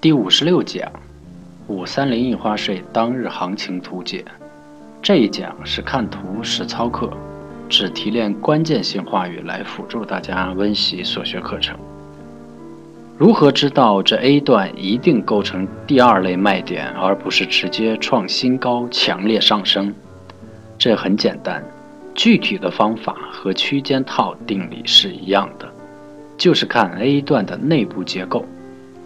第五十六讲，五三零印花税当日行情图解。这一讲是看图实操课，只提炼关键性话语来辅助大家温习所学课程。如何知道这 A 段一定构成第二类卖点，而不是直接创新高、强烈上升？这很简单，具体的方法和区间套定理是一样的，就是看 A 段的内部结构。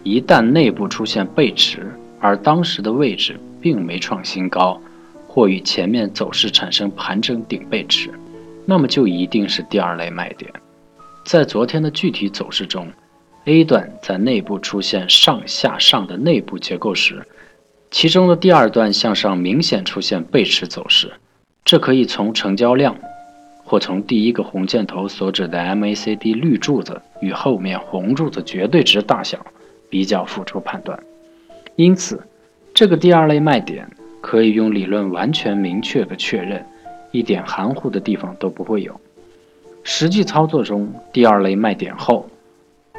一旦内部出现背驰，而当时的位置并没创新高，或与前面走势产生盘整顶背驰，那么就一定是第二类卖点。在昨天的具体走势中，A 段在内部出现上下上的内部结构时，其中的第二段向上明显出现背驰走势，这可以从成交量，或从第一个红箭头所指的 MACD 绿柱子与后面红柱子绝对值大小。比较辅助判断，因此，这个第二类卖点可以用理论完全明确的确认，一点含糊的地方都不会有。实际操作中，第二类卖点后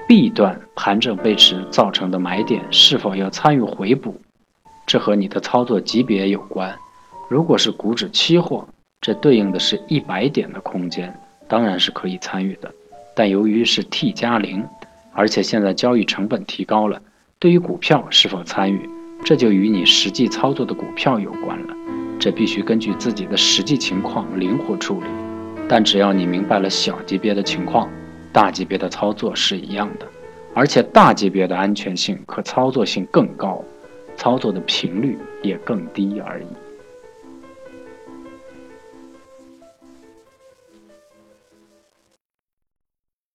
，B 段盘整背驰造成的买点是否要参与回补，这和你的操作级别有关。如果是股指期货，这对应的是一百点的空间，当然是可以参与的，但由于是 T 加零。而且现在交易成本提高了，对于股票是否参与，这就与你实际操作的股票有关了。这必须根据自己的实际情况灵活处理。但只要你明白了小级别的情况，大级别的操作是一样的，而且大级别的安全性、可操作性更高，操作的频率也更低而已。